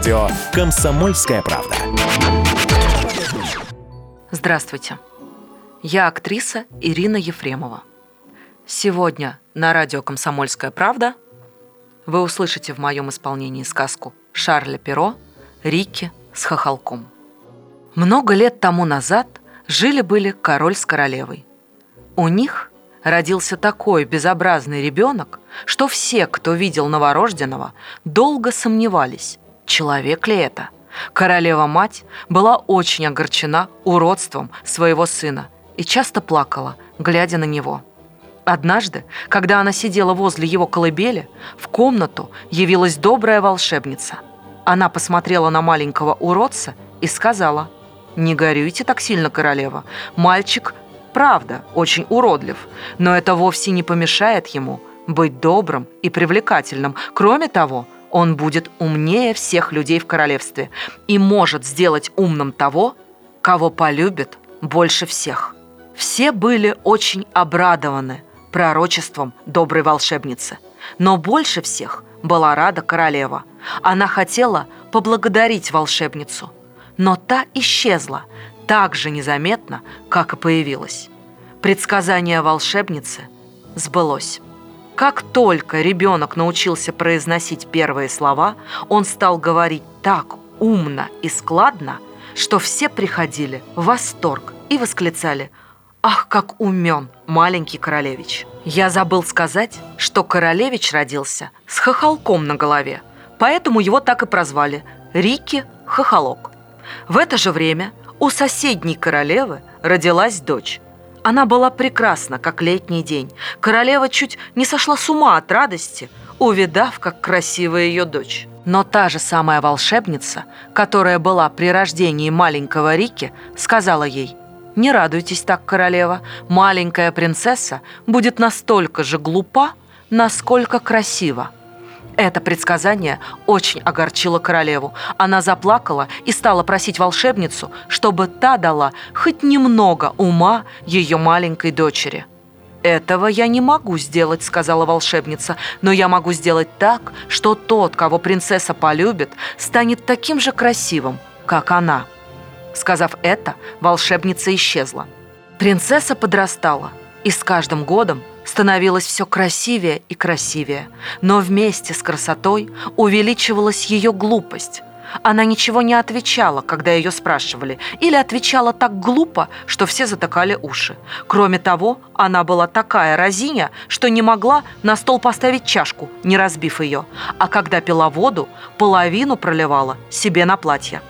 радио «Комсомольская правда». Здравствуйте. Я актриса Ирина Ефремова. Сегодня на радио «Комсомольская правда» вы услышите в моем исполнении сказку Шарля Перо «Рикки с хохолком». Много лет тому назад жили-были король с королевой. У них родился такой безобразный ребенок, что все, кто видел новорожденного, долго сомневались, человек ли это. Королева-мать была очень огорчена уродством своего сына и часто плакала, глядя на него. Однажды, когда она сидела возле его колыбели, в комнату явилась добрая волшебница. Она посмотрела на маленького уродца и сказала, «Не горюйте так сильно, королева. Мальчик, правда, очень уродлив, но это вовсе не помешает ему быть добрым и привлекательным. Кроме того, он будет умнее всех людей в королевстве и может сделать умным того, кого полюбит больше всех». Все были очень обрадованы пророчеством доброй волшебницы. Но больше всех была рада королева. Она хотела поблагодарить волшебницу. Но та исчезла так же незаметно, как и появилась. Предсказание волшебницы сбылось. Как только ребенок научился произносить первые слова, он стал говорить так умно и складно, что все приходили в восторг и восклицали «Ах, как умен маленький королевич!» Я забыл сказать, что королевич родился с хохолком на голове, поэтому его так и прозвали Рики Хохолок. В это же время у соседней королевы родилась дочь. Она была прекрасна, как летний день. Королева чуть не сошла с ума от радости, увидав, как красива ее дочь. Но та же самая волшебница, которая была при рождении маленького Рики, сказала ей не радуйтесь так, королева. Маленькая принцесса будет настолько же глупа, насколько красива. Это предсказание очень огорчило королеву. Она заплакала и стала просить волшебницу, чтобы та дала хоть немного ума ее маленькой дочери. «Этого я не могу сделать», — сказала волшебница, «но я могу сделать так, что тот, кого принцесса полюбит, станет таким же красивым, как она». Сказав это, волшебница исчезла. Принцесса подрастала и с каждым годом становилась все красивее и красивее. Но вместе с красотой увеличивалась ее глупость. Она ничего не отвечала, когда ее спрашивали, или отвечала так глупо, что все затыкали уши. Кроме того, она была такая разиня, что не могла на стол поставить чашку, не разбив ее, а когда пила воду, половину проливала себе на платье.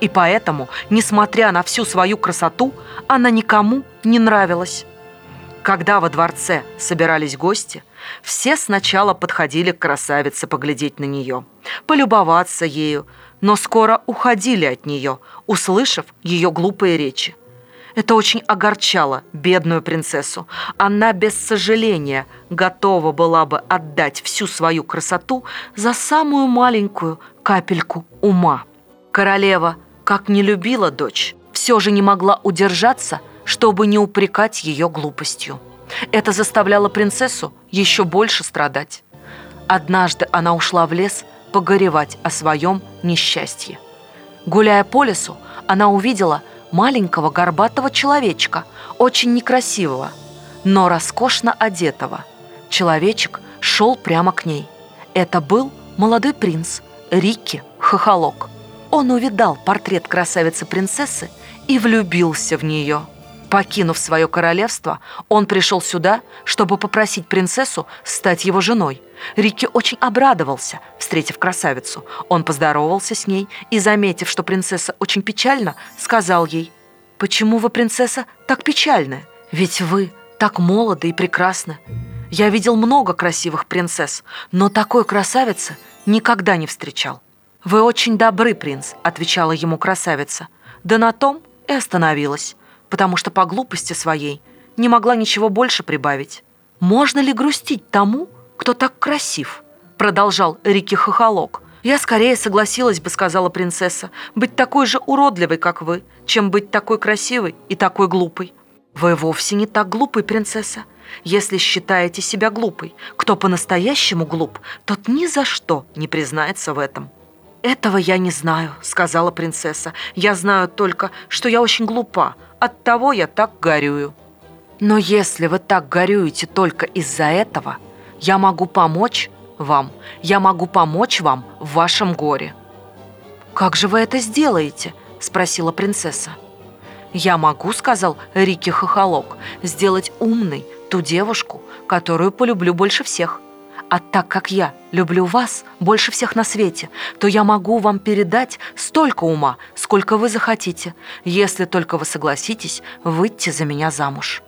И поэтому, несмотря на всю свою красоту, она никому не нравилась. Когда во дворце собирались гости, все сначала подходили к красавице поглядеть на нее, полюбоваться ею, но скоро уходили от нее, услышав ее глупые речи. Это очень огорчало бедную принцессу. Она без сожаления готова была бы отдать всю свою красоту за самую маленькую капельку ума. Королева как не любила дочь, все же не могла удержаться, чтобы не упрекать ее глупостью. Это заставляло принцессу еще больше страдать. Однажды она ушла в лес погоревать о своем несчастье. Гуляя по лесу, она увидела маленького горбатого человечка, очень некрасивого, но роскошно одетого. Человечек шел прямо к ней. Это был молодой принц Рикки Хохолок. Он увидал портрет красавицы-принцессы и влюбился в нее. Покинув свое королевство, он пришел сюда, чтобы попросить принцессу стать его женой. Рикки очень обрадовался, встретив красавицу. Он поздоровался с ней и, заметив, что принцесса очень печальна, сказал ей, «Почему вы, принцесса, так печальны? Ведь вы так молоды и прекрасны. Я видел много красивых принцесс, но такой красавицы никогда не встречал. «Вы очень добры, принц», — отвечала ему красавица. Да на том и остановилась, потому что по глупости своей не могла ничего больше прибавить. «Можно ли грустить тому, кто так красив?» — продолжал Рики Хохолок. «Я скорее согласилась бы, — сказала принцесса, — быть такой же уродливой, как вы, чем быть такой красивой и такой глупой». «Вы вовсе не так глупый, принцесса. Если считаете себя глупой, кто по-настоящему глуп, тот ни за что не признается в этом». «Этого я не знаю», — сказала принцесса. «Я знаю только, что я очень глупа. Оттого я так горюю». «Но если вы так горюете только из-за этого, я могу помочь вам. Я могу помочь вам в вашем горе». «Как же вы это сделаете?» — спросила принцесса. «Я могу, — сказал Рики Хохолок, — сделать умной ту девушку, которую полюблю больше всех. А так как я люблю вас больше всех на свете, то я могу вам передать столько ума, сколько вы захотите, если только вы согласитесь выйти за меня замуж».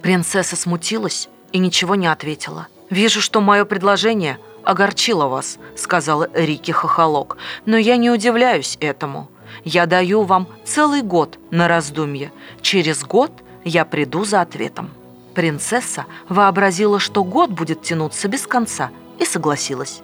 Принцесса смутилась и ничего не ответила. «Вижу, что мое предложение огорчило вас», — сказала Рики Хохолок, «но я не удивляюсь этому. Я даю вам целый год на раздумье. Через год я приду за ответом». Принцесса вообразила, что год будет тянуться без конца, и согласилась.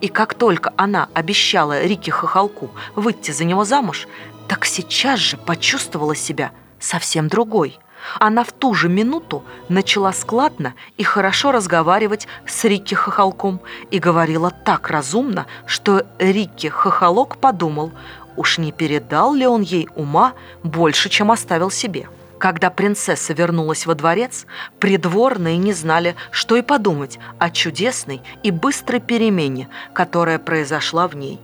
И как только она обещала Рике Хохолку выйти за него замуж, так сейчас же почувствовала себя совсем другой. Она в ту же минуту начала складно и хорошо разговаривать с Рикки Хохолком и говорила так разумно, что Рикки Хохолок подумал, уж не передал ли он ей ума больше, чем оставил себе. Когда принцесса вернулась во дворец, придворные не знали, что и подумать о чудесной и быстрой перемене, которая произошла в ней.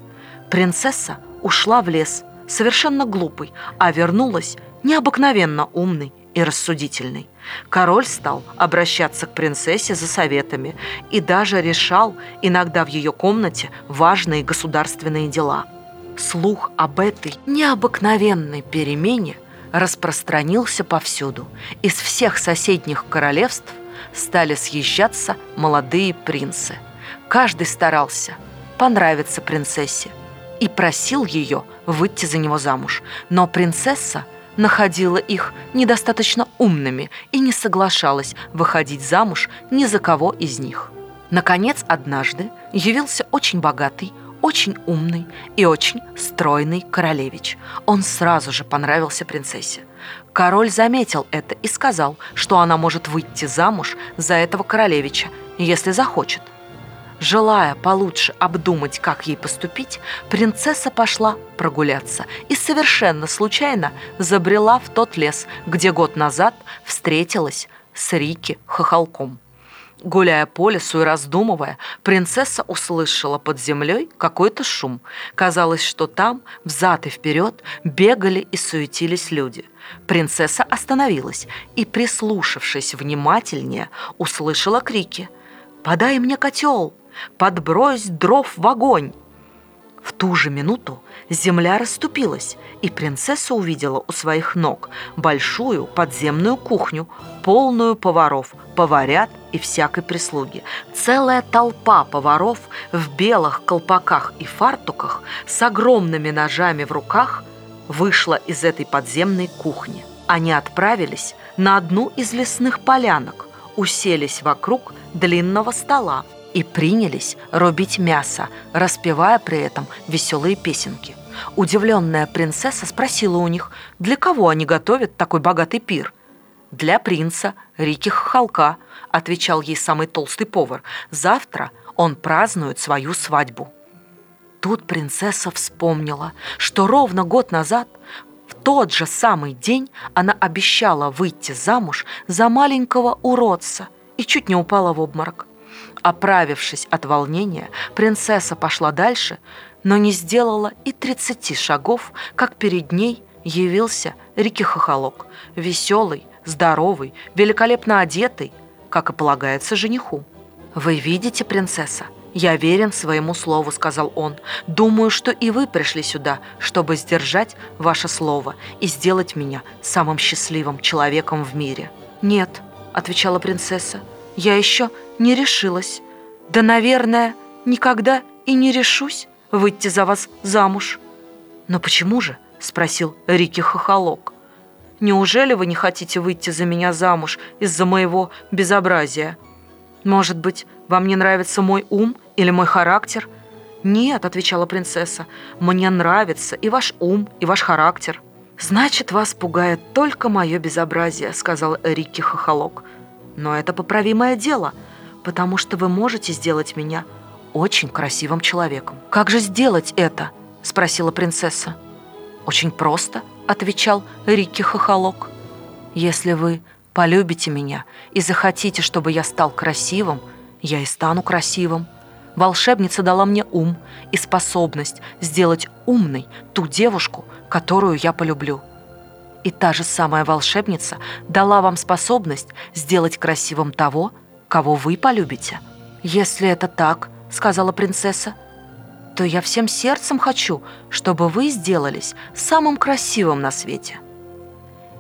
Принцесса ушла в лес, совершенно глупой, а вернулась необыкновенно умной и рассудительной. Король стал обращаться к принцессе за советами и даже решал иногда в ее комнате важные государственные дела. Слух об этой необыкновенной перемене распространился повсюду. Из всех соседних королевств стали съезжаться молодые принцы. Каждый старался понравиться принцессе и просил ее выйти за него замуж. Но принцесса находила их недостаточно умными и не соглашалась выходить замуж ни за кого из них. Наконец, однажды явился очень богатый, очень умный и очень стройный королевич. Он сразу же понравился принцессе. Король заметил это и сказал, что она может выйти замуж за этого королевича, если захочет. Желая получше обдумать, как ей поступить, принцесса пошла прогуляться и совершенно случайно забрела в тот лес, где год назад встретилась с Рики Хохолком. Гуляя по лесу и раздумывая, принцесса услышала под землей какой-то шум. Казалось, что там, взад и вперед, бегали и суетились люди. Принцесса остановилась и, прислушавшись внимательнее, услышала крики «Подай мне котел! Подбрось дров в огонь!» В ту же минуту земля расступилась, и принцесса увидела у своих ног большую подземную кухню, полную поваров, поварят и всякой прислуги. Целая толпа поваров в белых колпаках и фартуках с огромными ножами в руках вышла из этой подземной кухни. Они отправились на одну из лесных полянок, уселись вокруг длинного стола, и принялись рубить мясо, распевая при этом веселые песенки. Удивленная принцесса спросила у них, для кого они готовят такой богатый пир. «Для принца Рики Хохолка», — отвечал ей самый толстый повар. «Завтра он празднует свою свадьбу». Тут принцесса вспомнила, что ровно год назад в тот же самый день она обещала выйти замуж за маленького уродца и чуть не упала в обморок. Оправившись от волнения, принцесса пошла дальше, но не сделала и тридцати шагов, как перед ней явился Рики Хохолок, веселый, здоровый, великолепно одетый, как и полагается жениху. «Вы видите, принцесса, я верен своему слову», — сказал он. «Думаю, что и вы пришли сюда, чтобы сдержать ваше слово и сделать меня самым счастливым человеком в мире». «Нет», — отвечала принцесса, — я еще не решилась. Да, наверное, никогда и не решусь выйти за вас замуж. Но почему же? Спросил Рики Хохолок. Неужели вы не хотите выйти за меня замуж из-за моего безобразия? Может быть, вам не нравится мой ум или мой характер? Нет, отвечала принцесса, мне нравится и ваш ум, и ваш характер. Значит, вас пугает только мое безобразие, сказал Рики Хохолок. Но это поправимое дело, потому что вы можете сделать меня очень красивым человеком. Как же сделать это? спросила принцесса. «Очень просто», — отвечал Рикки Хохолок. «Если вы полюбите меня и захотите, чтобы я стал красивым, я и стану красивым. Волшебница дала мне ум и способность сделать умной ту девушку, которую я полюблю. И та же самая волшебница дала вам способность сделать красивым того, кого вы полюбите. Если это так, сказала принцесса, то я всем сердцем хочу, чтобы вы сделались самым красивым на свете.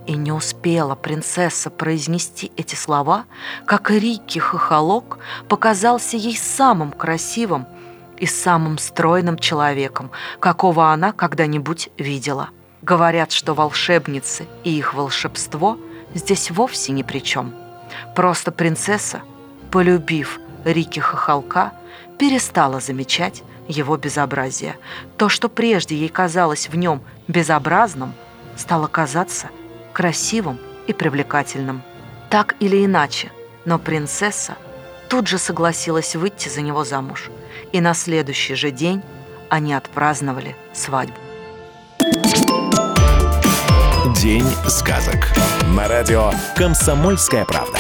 И не успела принцесса произнести эти слова, как Рикки Хохолок показался ей самым красивым и самым стройным человеком, какого она когда-нибудь видела. Говорят, что волшебницы и их волшебство здесь вовсе ни при чем. Просто принцесса, полюбив Рики Хохолка, перестала замечать его безобразие. То, что прежде ей казалось в нем безобразным, стало казаться красивым и привлекательным. Так или иначе, но принцесса тут же согласилась выйти за него замуж, и на следующий же день они отпраздновали свадьбу. День сказок. На радио «Комсомольская правда».